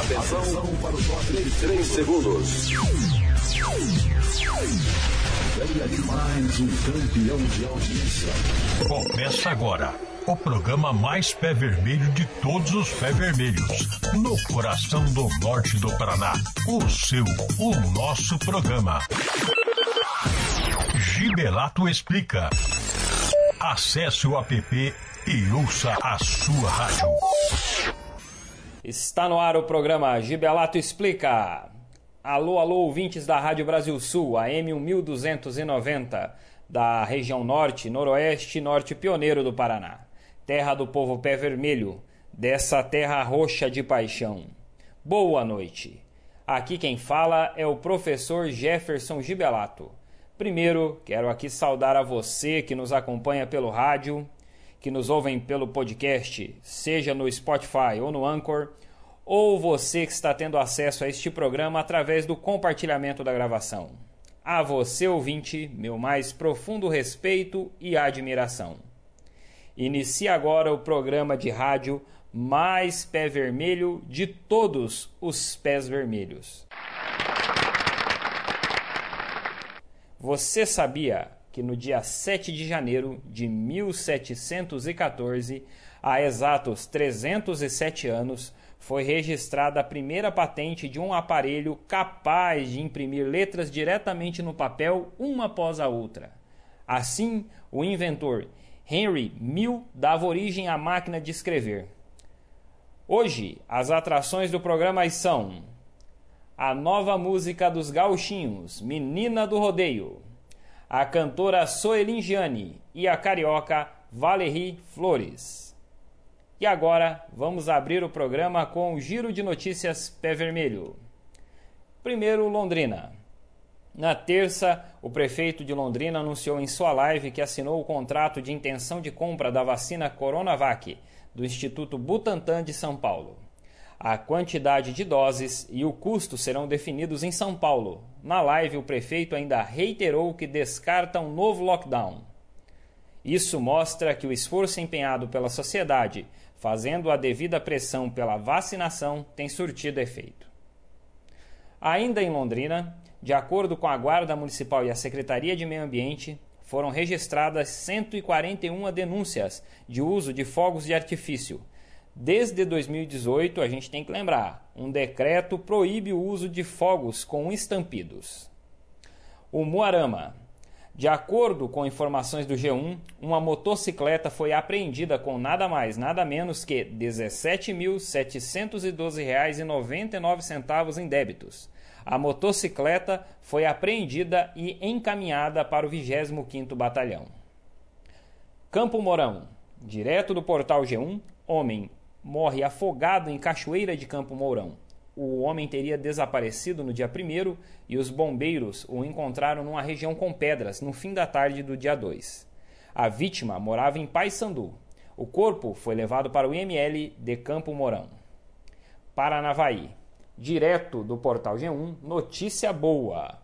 Atenção para o top 3 segundos. Demais um campeão de audiência. Começa agora o programa mais pé vermelho de todos os pé vermelhos. No coração do norte do Paraná. O seu, o nosso programa. Gibelato Explica. Acesse o app e ouça a sua rádio. Está no ar o programa Gibelato Explica. Alô, alô, ouvintes da Rádio Brasil Sul, AM 1290, da região norte, noroeste e norte pioneiro do Paraná. Terra do povo pé vermelho, dessa terra roxa de paixão. Boa noite. Aqui quem fala é o professor Jefferson Gibelato. Primeiro, quero aqui saudar a você que nos acompanha pelo rádio, que nos ouvem pelo podcast, seja no Spotify ou no Anchor, ou você que está tendo acesso a este programa através do compartilhamento da gravação. A você, ouvinte, meu mais profundo respeito e admiração. Inicia agora o programa de rádio mais pé vermelho de todos os pés vermelhos. Você sabia que no dia 7 de janeiro de 1714, há exatos 307 anos, foi registrada a primeira patente de um aparelho capaz de imprimir letras diretamente no papel uma após a outra. Assim, o inventor Henry Mill dava origem à máquina de escrever. Hoje, as atrações do programa são a nova música dos gauchinhos, Menina do Rodeio, a cantora Soelingiane e a carioca Valerie Flores. E agora vamos abrir o programa com o giro de notícias pé vermelho. Primeiro, Londrina. Na terça, o prefeito de Londrina anunciou em sua live que assinou o contrato de intenção de compra da vacina Coronavac do Instituto Butantan de São Paulo. A quantidade de doses e o custo serão definidos em São Paulo. Na live, o prefeito ainda reiterou que descarta um novo lockdown. Isso mostra que o esforço empenhado pela sociedade, fazendo a devida pressão pela vacinação, tem surtido efeito. Ainda em Londrina, de acordo com a Guarda Municipal e a Secretaria de Meio Ambiente, foram registradas 141 denúncias de uso de fogos de artifício Desde 2018, a gente tem que lembrar: um decreto proíbe o uso de fogos com estampidos. O Muarama. De acordo com informações do G1, uma motocicleta foi apreendida com nada mais, nada menos que R$ 17.712,99 em débitos. A motocicleta foi apreendida e encaminhada para o 25º Batalhão. Campo Mourão. Direto do portal G1, homem morre afogado em Cachoeira de Campo Mourão. O homem teria desaparecido no dia 1 e os bombeiros o encontraram numa região com pedras no fim da tarde do dia 2. A vítima morava em Paysandu. O corpo foi levado para o IML de Campo Mourão. Paranavaí. Direto do portal G1, notícia boa.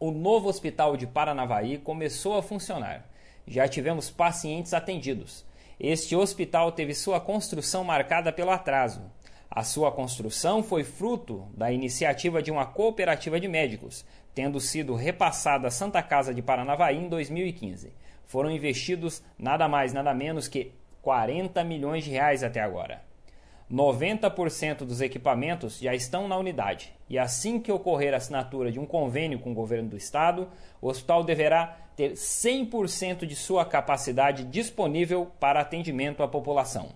O novo hospital de Paranavaí começou a funcionar já tivemos pacientes atendidos. Este hospital teve sua construção marcada pelo atraso. A sua construção foi fruto da iniciativa de uma cooperativa de médicos, tendo sido repassada à Santa Casa de Paranavaí em 2015. Foram investidos nada mais nada menos que 40 milhões de reais até agora. 90% dos equipamentos já estão na unidade e assim que ocorrer a assinatura de um convênio com o governo do estado, o hospital deverá ter 100% de sua capacidade disponível para atendimento à população.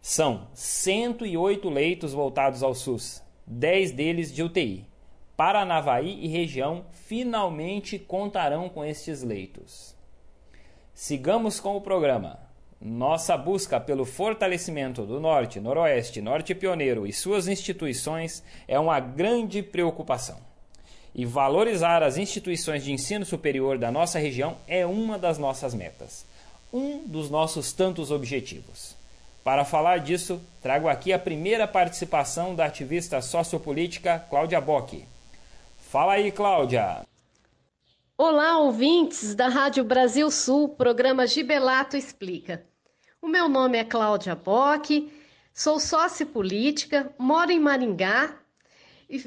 São 108 leitos voltados ao SUS, 10 deles de UTI. Paranavaí e região finalmente contarão com estes leitos. Sigamos com o programa. Nossa busca pelo fortalecimento do Norte, Noroeste, Norte Pioneiro e suas instituições é uma grande preocupação. E valorizar as instituições de ensino superior da nossa região é uma das nossas metas, um dos nossos tantos objetivos. Para falar disso, trago aqui a primeira participação da ativista sociopolítica Cláudia Bock. Fala aí, Cláudia! Olá, ouvintes da Rádio Brasil Sul, programa Gibelato Explica. O meu nome é Cláudia Bock, sou sócia política, moro em Maringá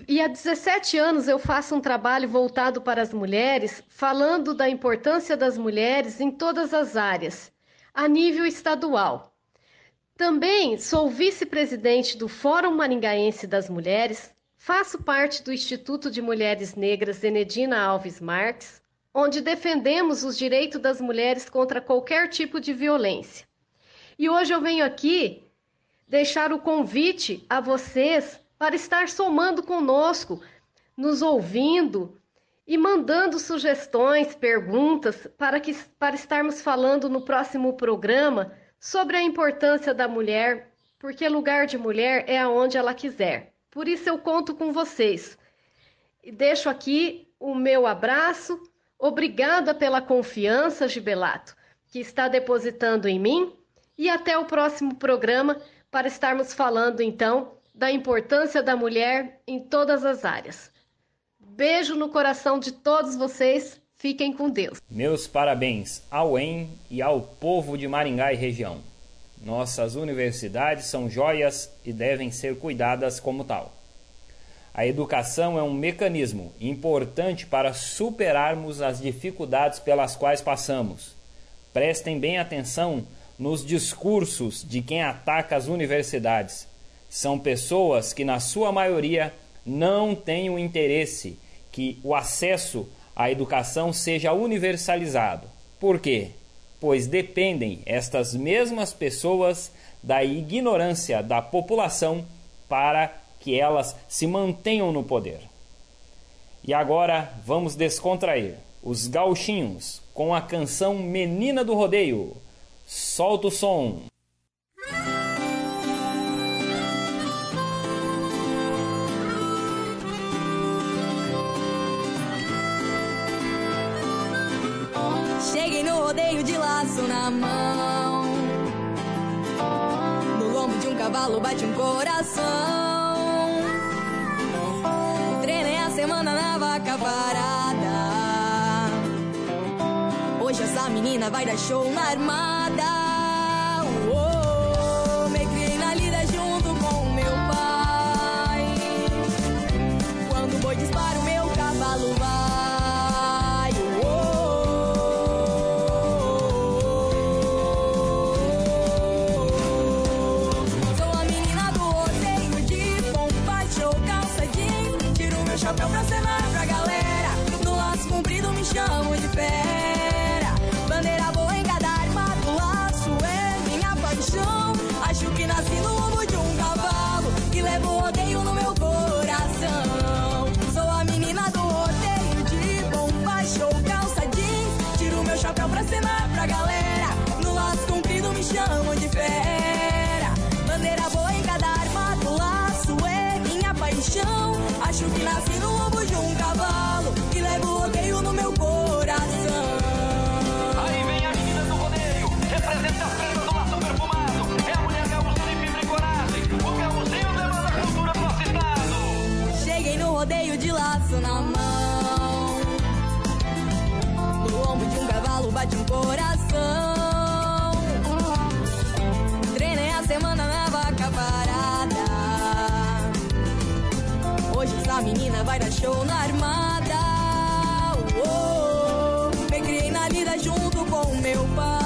e, há 17 anos eu faço um trabalho voltado para as mulheres, falando da importância das mulheres em todas as áreas, a nível estadual. Também sou vice-presidente do Fórum Maringaense das Mulheres, faço parte do Instituto de Mulheres Negras Enedina Alves Marques, onde defendemos os direitos das mulheres contra qualquer tipo de violência. E hoje eu venho aqui deixar o convite a vocês para estar somando conosco, nos ouvindo e mandando sugestões, perguntas para que para estarmos falando no próximo programa sobre a importância da mulher, porque lugar de mulher é aonde ela quiser. Por isso eu conto com vocês. E deixo aqui o meu abraço. Obrigada pela confiança, Gibelato, que está depositando em mim. E até o próximo programa para estarmos falando então da importância da mulher em todas as áreas. Beijo no coração de todos vocês. Fiquem com Deus. Meus parabéns ao EM e ao povo de Maringá e região. Nossas universidades são joias e devem ser cuidadas como tal. A educação é um mecanismo importante para superarmos as dificuldades pelas quais passamos. Prestem bem atenção nos discursos de quem ataca as universidades são pessoas que, na sua maioria, não têm o interesse que o acesso à educação seja universalizado. Por quê? Pois dependem estas mesmas pessoas da ignorância da população para que elas se mantenham no poder. E agora vamos descontrair os gauchinhos com a canção Menina do Rodeio. Solta o som! Mão. No lombo de um cavalo bate um coração. Treinei a semana na vaca parada. Hoje essa menina vai dar show na armada. Na mão. No lombo de um cavalo bate um coração. Treinei a semana na vaca parada. Hoje essa menina vai dar show na armada. Oh, me criei na lida junto com meu pai.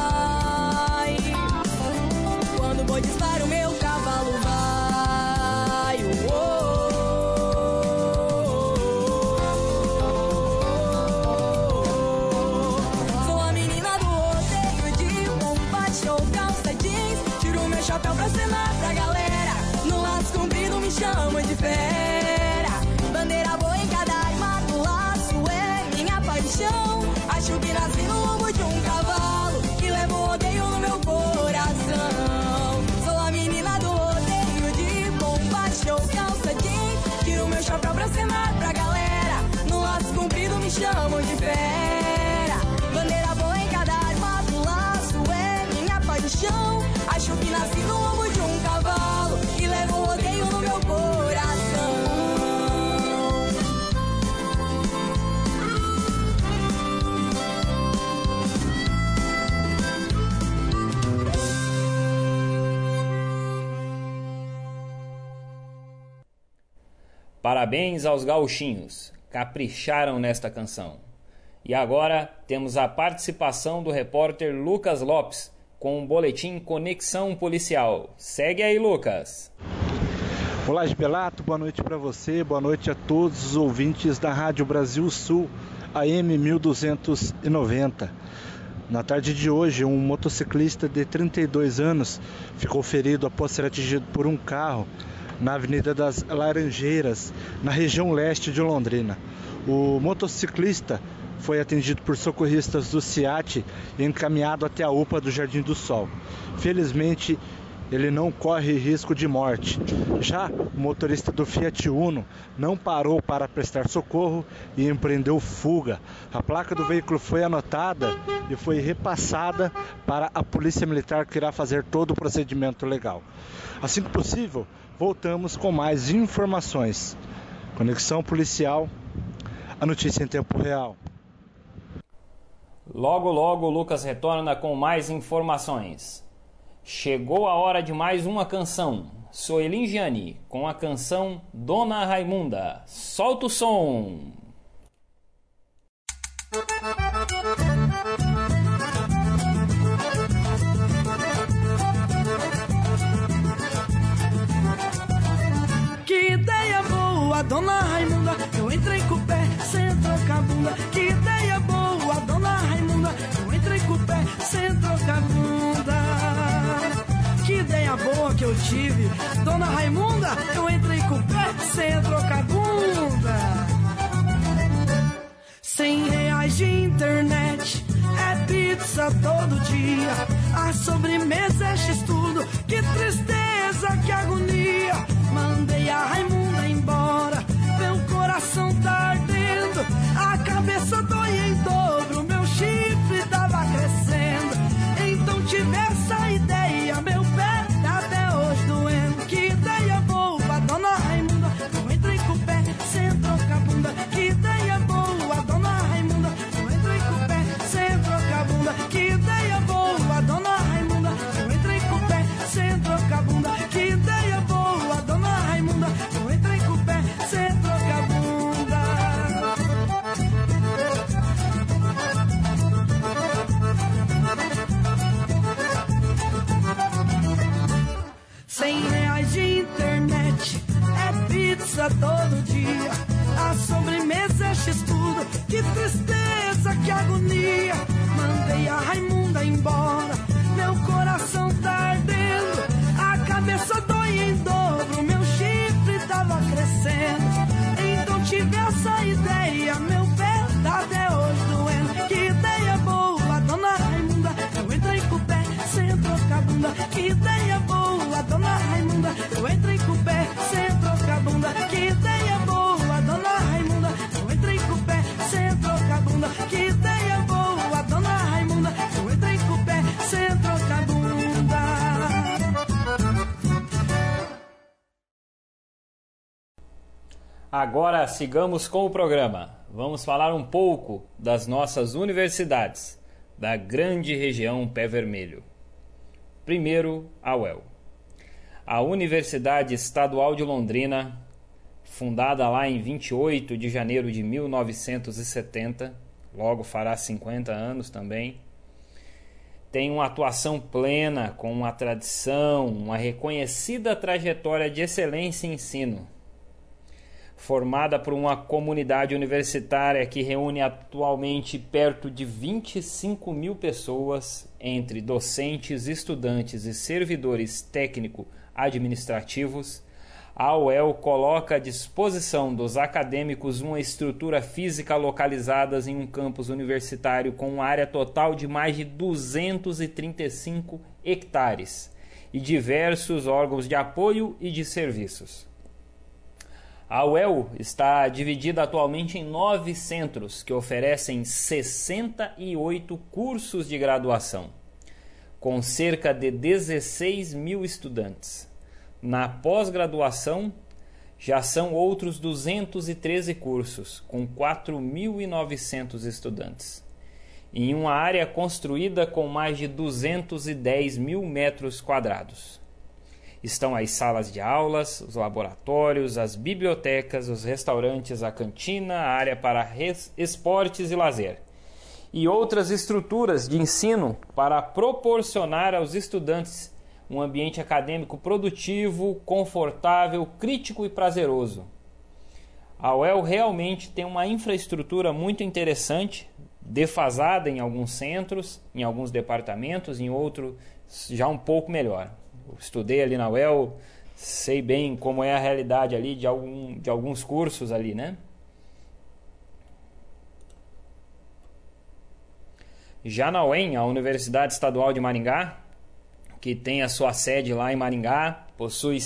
Parabéns aos gauchinhos, capricharam nesta canção. E agora temos a participação do repórter Lucas Lopes com o boletim Conexão Policial. Segue aí, Lucas. Olá, Esbelato, boa noite para você, boa noite a todos os ouvintes da Rádio Brasil Sul, AM 1290. Na tarde de hoje, um motociclista de 32 anos ficou ferido após ser atingido por um carro na Avenida das Laranjeiras, na região leste de Londrina. O motociclista foi atendido por socorristas do CIAT e encaminhado até a UPA do Jardim do Sol. Felizmente, ele não corre risco de morte. Já o motorista do Fiat Uno não parou para prestar socorro e empreendeu fuga. A placa do veículo foi anotada e foi repassada para a Polícia Militar que irá fazer todo o procedimento legal. Assim que possível, voltamos com mais informações. Conexão Policial, a notícia em tempo real. Logo, logo, o Lucas retorna com mais informações. Chegou a hora de mais uma canção. Sou Elingiani com a canção Dona Raimunda. Solta o som! Que ideia boa, Dona Raimunda. Eu entrei com o pé, centro a bunda. Que ideia boa, Dona Raimunda. Eu entrei com o pé, centro a bunda. Tive, Dona Raimunda. Eu entrei com o pé, centro a bunda. Cem reais de internet, é pizza todo dia. A sobremesa é x-tudo, que tristeza, que agonia. Mandei a Raimunda embora, meu coração tá ardendo. A cabeça dói Cem reais de internet é pizza todo dia. A sobremesa é x-tudo. Que tristeza, que agonia. Mandei a Raimunda embora. Meu coração tá ardendo. A cabeça dói em dobro. Meu chifre tava crescendo. Então tive essa ideia. Meu pé tá até hoje doendo. Que ideia boa, dona Raimunda. Eu entrei com o pé, centro com a bunda. Que ideia Agora sigamos com o programa. Vamos falar um pouco das nossas universidades da grande região Pé Vermelho. Primeiro, a UEL. A Universidade Estadual de Londrina, fundada lá em 28 de janeiro de 1970, logo fará 50 anos também, tem uma atuação plena, com uma tradição, uma reconhecida trajetória de excelência em ensino formada por uma comunidade universitária que reúne atualmente perto de 25 mil pessoas, entre docentes, estudantes e servidores técnico-administrativos, a UEL coloca à disposição dos acadêmicos uma estrutura física localizada em um campus universitário com uma área total de mais de 235 hectares e diversos órgãos de apoio e de serviços. A UEL está dividida atualmente em nove centros que oferecem 68 cursos de graduação, com cerca de 16 mil estudantes. Na pós-graduação, já são outros 213 cursos, com 4.900 estudantes, em uma área construída com mais de 210 mil metros quadrados. Estão as salas de aulas, os laboratórios, as bibliotecas, os restaurantes, a cantina, a área para esportes e lazer. E outras estruturas de ensino para proporcionar aos estudantes um ambiente acadêmico produtivo, confortável, crítico e prazeroso. A UEL realmente tem uma infraestrutura muito interessante, defasada em alguns centros, em alguns departamentos, em outros já um pouco melhor. Estudei ali na UEL, sei bem como é a realidade ali de, algum, de alguns cursos ali, né? Já na UEM, a Universidade Estadual de Maringá, que tem a sua sede lá em Maringá, possui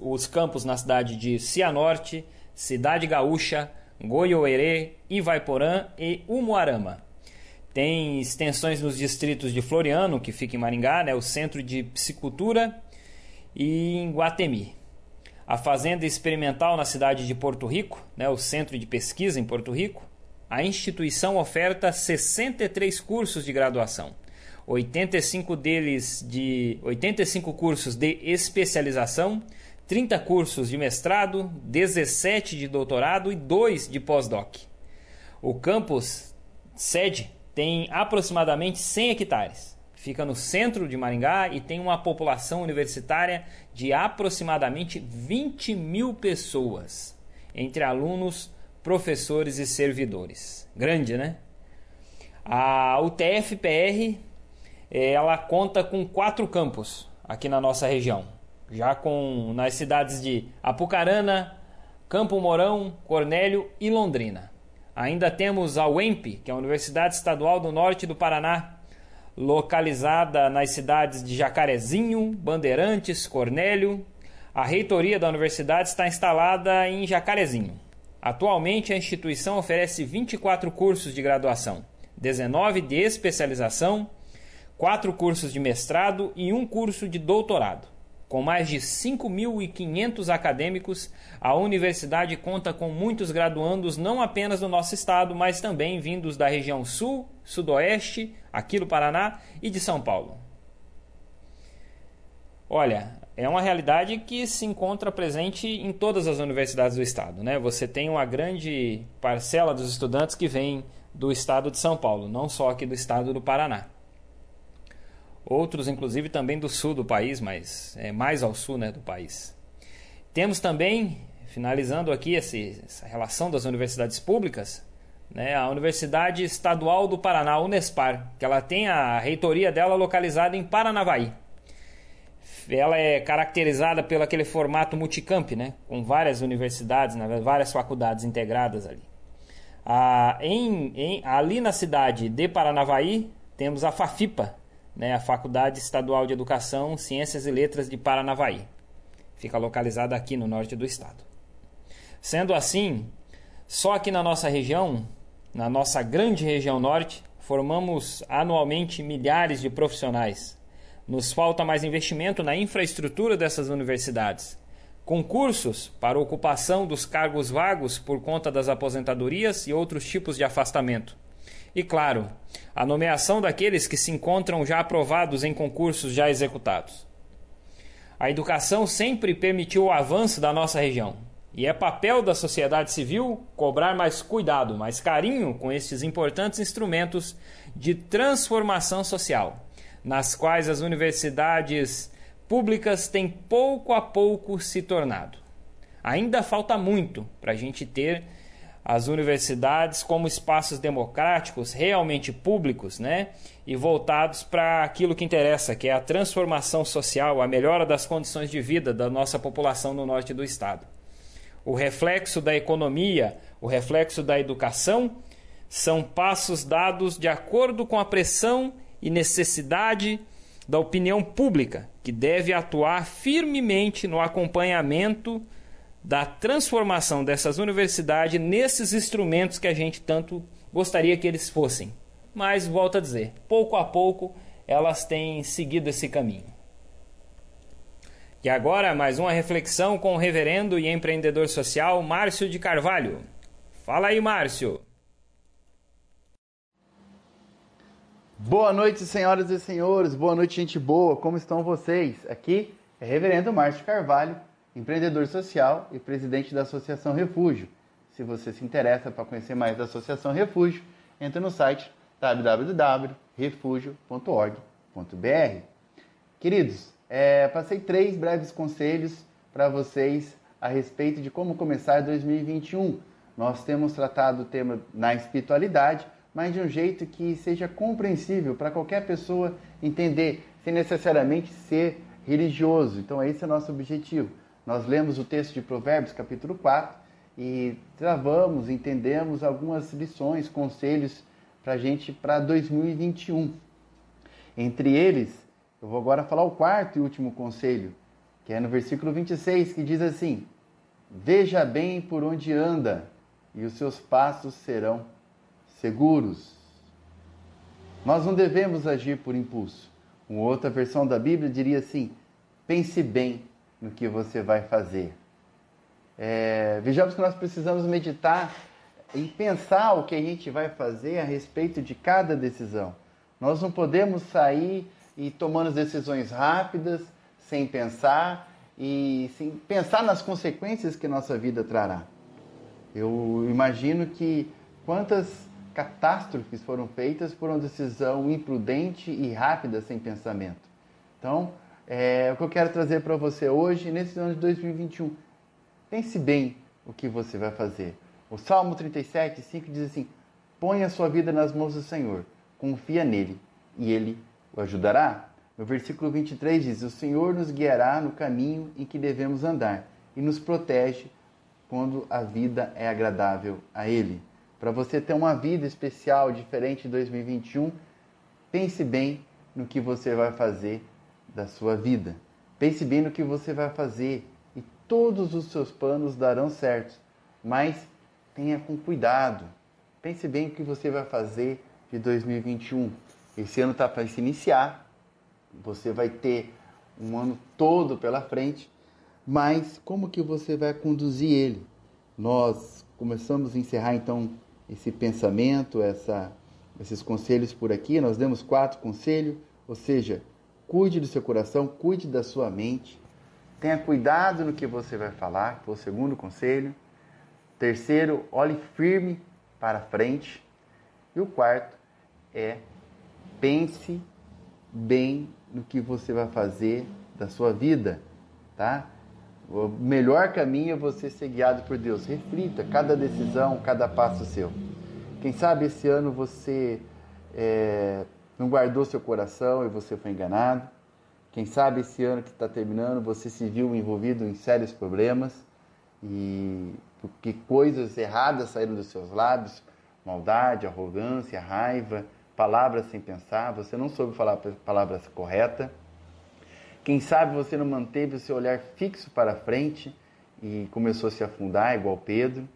os campos na cidade de Cianorte, Cidade Gaúcha, Goiôerê, Ivaiporã e Umuarama. Tem extensões nos distritos de Floriano, que fica em Maringá, né, o Centro de Psicultura, e em Guatemi. A Fazenda Experimental na cidade de Porto Rico, né, o Centro de Pesquisa em Porto Rico. A instituição oferta 63 cursos de graduação. 85 deles de 85 cursos de especialização, 30 cursos de mestrado, 17 de doutorado e 2 de pós-doc. O campus sede tem aproximadamente 100 hectares. Fica no centro de Maringá e tem uma população universitária de aproximadamente 20 mil pessoas, entre alunos, professores e servidores. Grande, né? A UTF-PR eh, ela conta com quatro campos aqui na nossa região já com nas cidades de Apucarana, Campo Mourão, Cornélio e Londrina. Ainda temos a UEMP, que é a Universidade Estadual do Norte do Paraná, localizada nas cidades de Jacarezinho, Bandeirantes, Cornélio. A reitoria da universidade está instalada em Jacarezinho. Atualmente, a instituição oferece 24 cursos de graduação, 19 de especialização, 4 cursos de mestrado e um curso de doutorado. Com mais de 5.500 acadêmicos, a universidade conta com muitos graduandos não apenas do nosso estado, mas também vindos da região sul, sudoeste, aqui do Paraná e de São Paulo. Olha, é uma realidade que se encontra presente em todas as universidades do estado. Né? Você tem uma grande parcela dos estudantes que vem do estado de São Paulo, não só aqui do estado do Paraná outros inclusive também do sul do país, mas é mais ao sul né, do país. Temos também, finalizando aqui esse, essa relação das universidades públicas, né, a Universidade Estadual do Paraná, Unespar, que ela tem a reitoria dela localizada em Paranavaí. Ela é caracterizada pelo aquele formato multicamp, né, com várias universidades, né, várias faculdades integradas ali. Ah, em, em, ali na cidade de Paranavaí temos a Fafipa, né, a Faculdade Estadual de Educação, Ciências e Letras de Paranavaí. Fica localizada aqui no norte do estado. Sendo assim, só aqui na nossa região, na nossa grande região norte, formamos anualmente milhares de profissionais. Nos falta mais investimento na infraestrutura dessas universidades. Concursos para ocupação dos cargos vagos por conta das aposentadorias e outros tipos de afastamento e, claro, a nomeação daqueles que se encontram já aprovados em concursos já executados. A educação sempre permitiu o avanço da nossa região, e é papel da sociedade civil cobrar mais cuidado, mais carinho com estes importantes instrumentos de transformação social, nas quais as universidades públicas têm pouco a pouco se tornado. Ainda falta muito para a gente ter as universidades como espaços democráticos, realmente públicos, né? E voltados para aquilo que interessa, que é a transformação social, a melhora das condições de vida da nossa população no norte do estado. O reflexo da economia, o reflexo da educação, são passos dados de acordo com a pressão e necessidade da opinião pública, que deve atuar firmemente no acompanhamento da transformação dessas universidades nesses instrumentos que a gente tanto gostaria que eles fossem. Mas, volto a dizer, pouco a pouco elas têm seguido esse caminho. E agora, mais uma reflexão com o reverendo e empreendedor social Márcio de Carvalho. Fala aí, Márcio. Boa noite, senhoras e senhores. Boa noite, gente boa. Como estão vocês? Aqui é Reverendo Márcio Carvalho, empreendedor social e presidente da Associação Refúgio. Se você se interessa para conhecer mais da Associação Refúgio, entre no site www.refugio.org.br. Queridos, é, passei três breves conselhos para vocês a respeito de como começar 2021. Nós temos tratado o tema na espiritualidade, mas de um jeito que seja compreensível para qualquer pessoa entender, sem necessariamente ser religioso. Então, esse é o nosso objetivo. Nós lemos o texto de Provérbios, capítulo 4, e travamos, entendemos algumas lições, conselhos para a gente para 2021. Entre eles, eu vou agora falar o quarto e último conselho, que é no versículo 26, que diz assim: Veja bem por onde anda, e os seus passos serão seguros. Nós não devemos agir por impulso. Uma outra versão da Bíblia diria assim: pense bem no que você vai fazer. É, vejamos que nós precisamos meditar e pensar o que a gente vai fazer a respeito de cada decisão. Nós não podemos sair e tomando decisões rápidas, sem pensar e sem pensar nas consequências que nossa vida trará. Eu imagino que quantas catástrofes foram feitas por uma decisão imprudente e rápida sem pensamento. Então, é, o que eu quero trazer para você hoje, nesse ano de 2021, pense bem o que você vai fazer. O Salmo 37, 5 diz assim: Põe a sua vida nas mãos do Senhor, confia nele e ele o ajudará. No versículo 23 diz: O Senhor nos guiará no caminho em que devemos andar e nos protege quando a vida é agradável a Ele. Para você ter uma vida especial, diferente em 2021, pense bem no que você vai fazer da sua vida. Pense bem no que você vai fazer e todos os seus planos darão certo. Mas tenha com cuidado. Pense bem o que você vai fazer de 2021. Esse ano está para se iniciar. Você vai ter um ano todo pela frente. Mas como que você vai conduzir ele? Nós começamos a encerrar então esse pensamento, essa, esses conselhos por aqui. Nós demos quatro conselhos, ou seja, cuide do seu coração, cuide da sua mente, tenha cuidado no que você vai falar, que foi o segundo conselho. Terceiro, olhe firme para frente. E o quarto é pense bem no que você vai fazer da sua vida, tá? O melhor caminho é você ser guiado por Deus. Reflita cada decisão, cada passo seu. Quem sabe esse ano você é, não guardou seu coração e você foi enganado. Quem sabe esse ano que está terminando você se viu envolvido em sérios problemas e porque coisas erradas saíram dos seus lábios, maldade, arrogância, raiva, palavras sem pensar, você não soube falar palavras corretas. Quem sabe você não manteve o seu olhar fixo para frente e começou a se afundar, igual Pedro.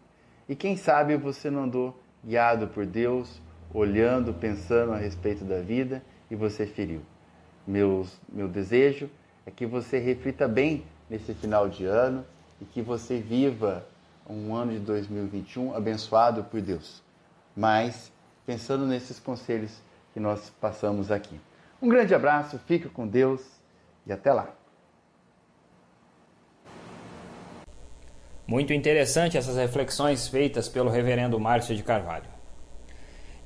E quem sabe você não andou guiado por Deus, olhando, pensando a respeito da vida e você feriu. Meus, meu desejo é que você reflita bem nesse final de ano e que você viva um ano de 2021 abençoado por Deus. Mas pensando nesses conselhos que nós passamos aqui. Um grande abraço, fique com Deus e até lá. Muito interessante essas reflexões feitas pelo reverendo Márcio de Carvalho.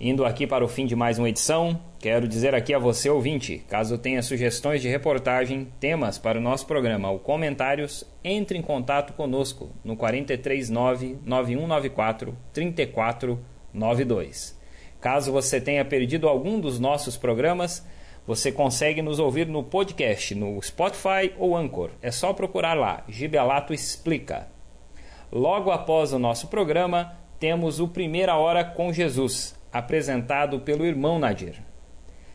Indo aqui para o fim de mais uma edição, quero dizer aqui a você, ouvinte, caso tenha sugestões de reportagem, temas para o nosso programa ou comentários, entre em contato conosco no 439 9194 3492. Caso você tenha perdido algum dos nossos programas, você consegue nos ouvir no podcast, no Spotify ou Anchor. É só procurar lá, Gibelato Explica. Logo após o nosso programa, temos o Primeira Hora com Jesus, apresentado pelo irmão Nadir.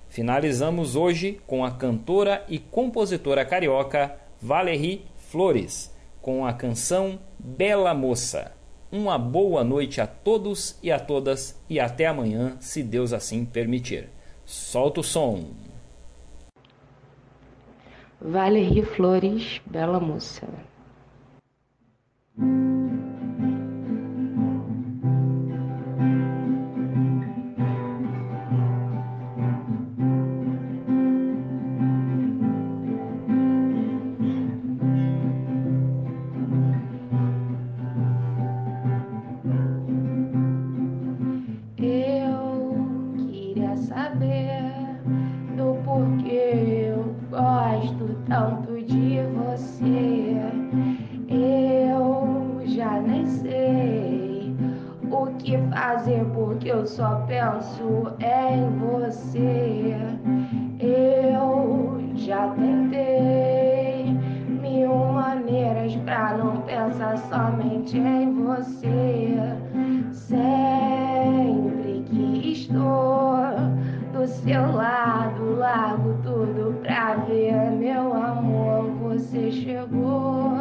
Finalizamos hoje com a cantora e compositora carioca Valerie Flores, com a canção Bela Moça. Uma boa noite a todos e a todas e até amanhã, se Deus assim permitir. Solta o som! Valerie Flores, Bela Moça. Penso em você. Eu já tentei mil maneiras pra não pensar somente em você. Sempre que estou do seu lado, largo tudo pra ver meu amor. Você chegou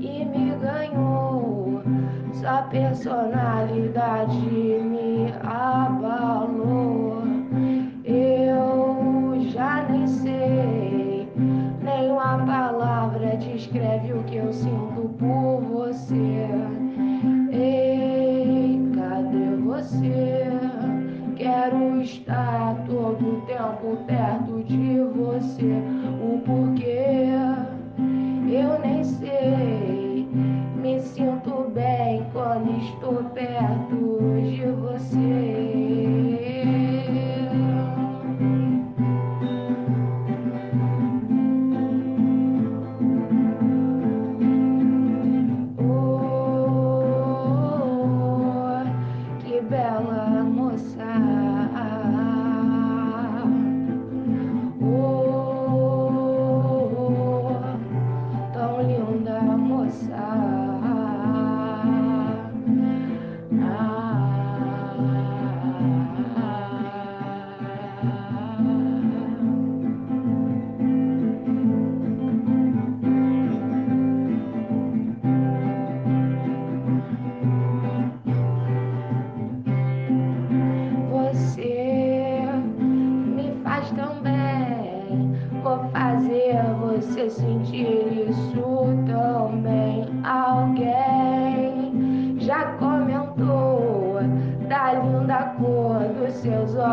e me ganhou. Sua personalidade me abalou. Eu já nem sei, nenhuma palavra descreve o que eu sinto por você. Ei, cadê você? Quero estar todo tempo perto de você. O porquê eu nem sei. Me sinto bem quando estou perto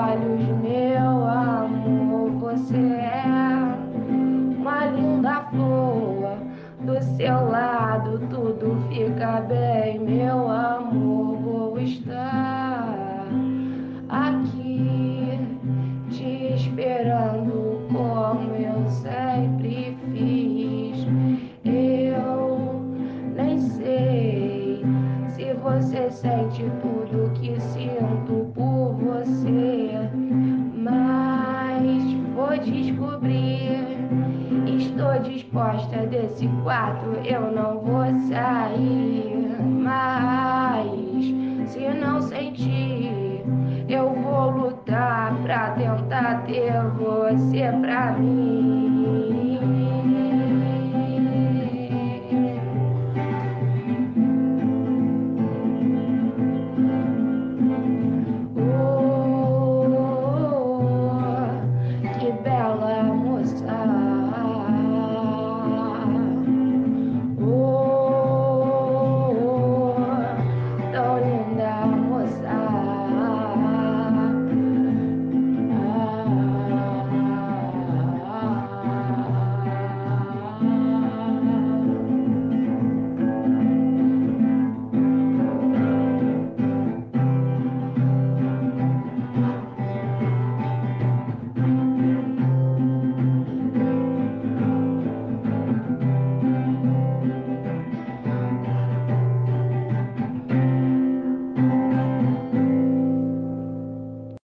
olhos, meu amor. Você é uma linda flor. Do seu lado tudo fica bem, meu quarto, eu não vou sair. Mas se não sentir, eu vou lutar pra tentar ter você pra mim.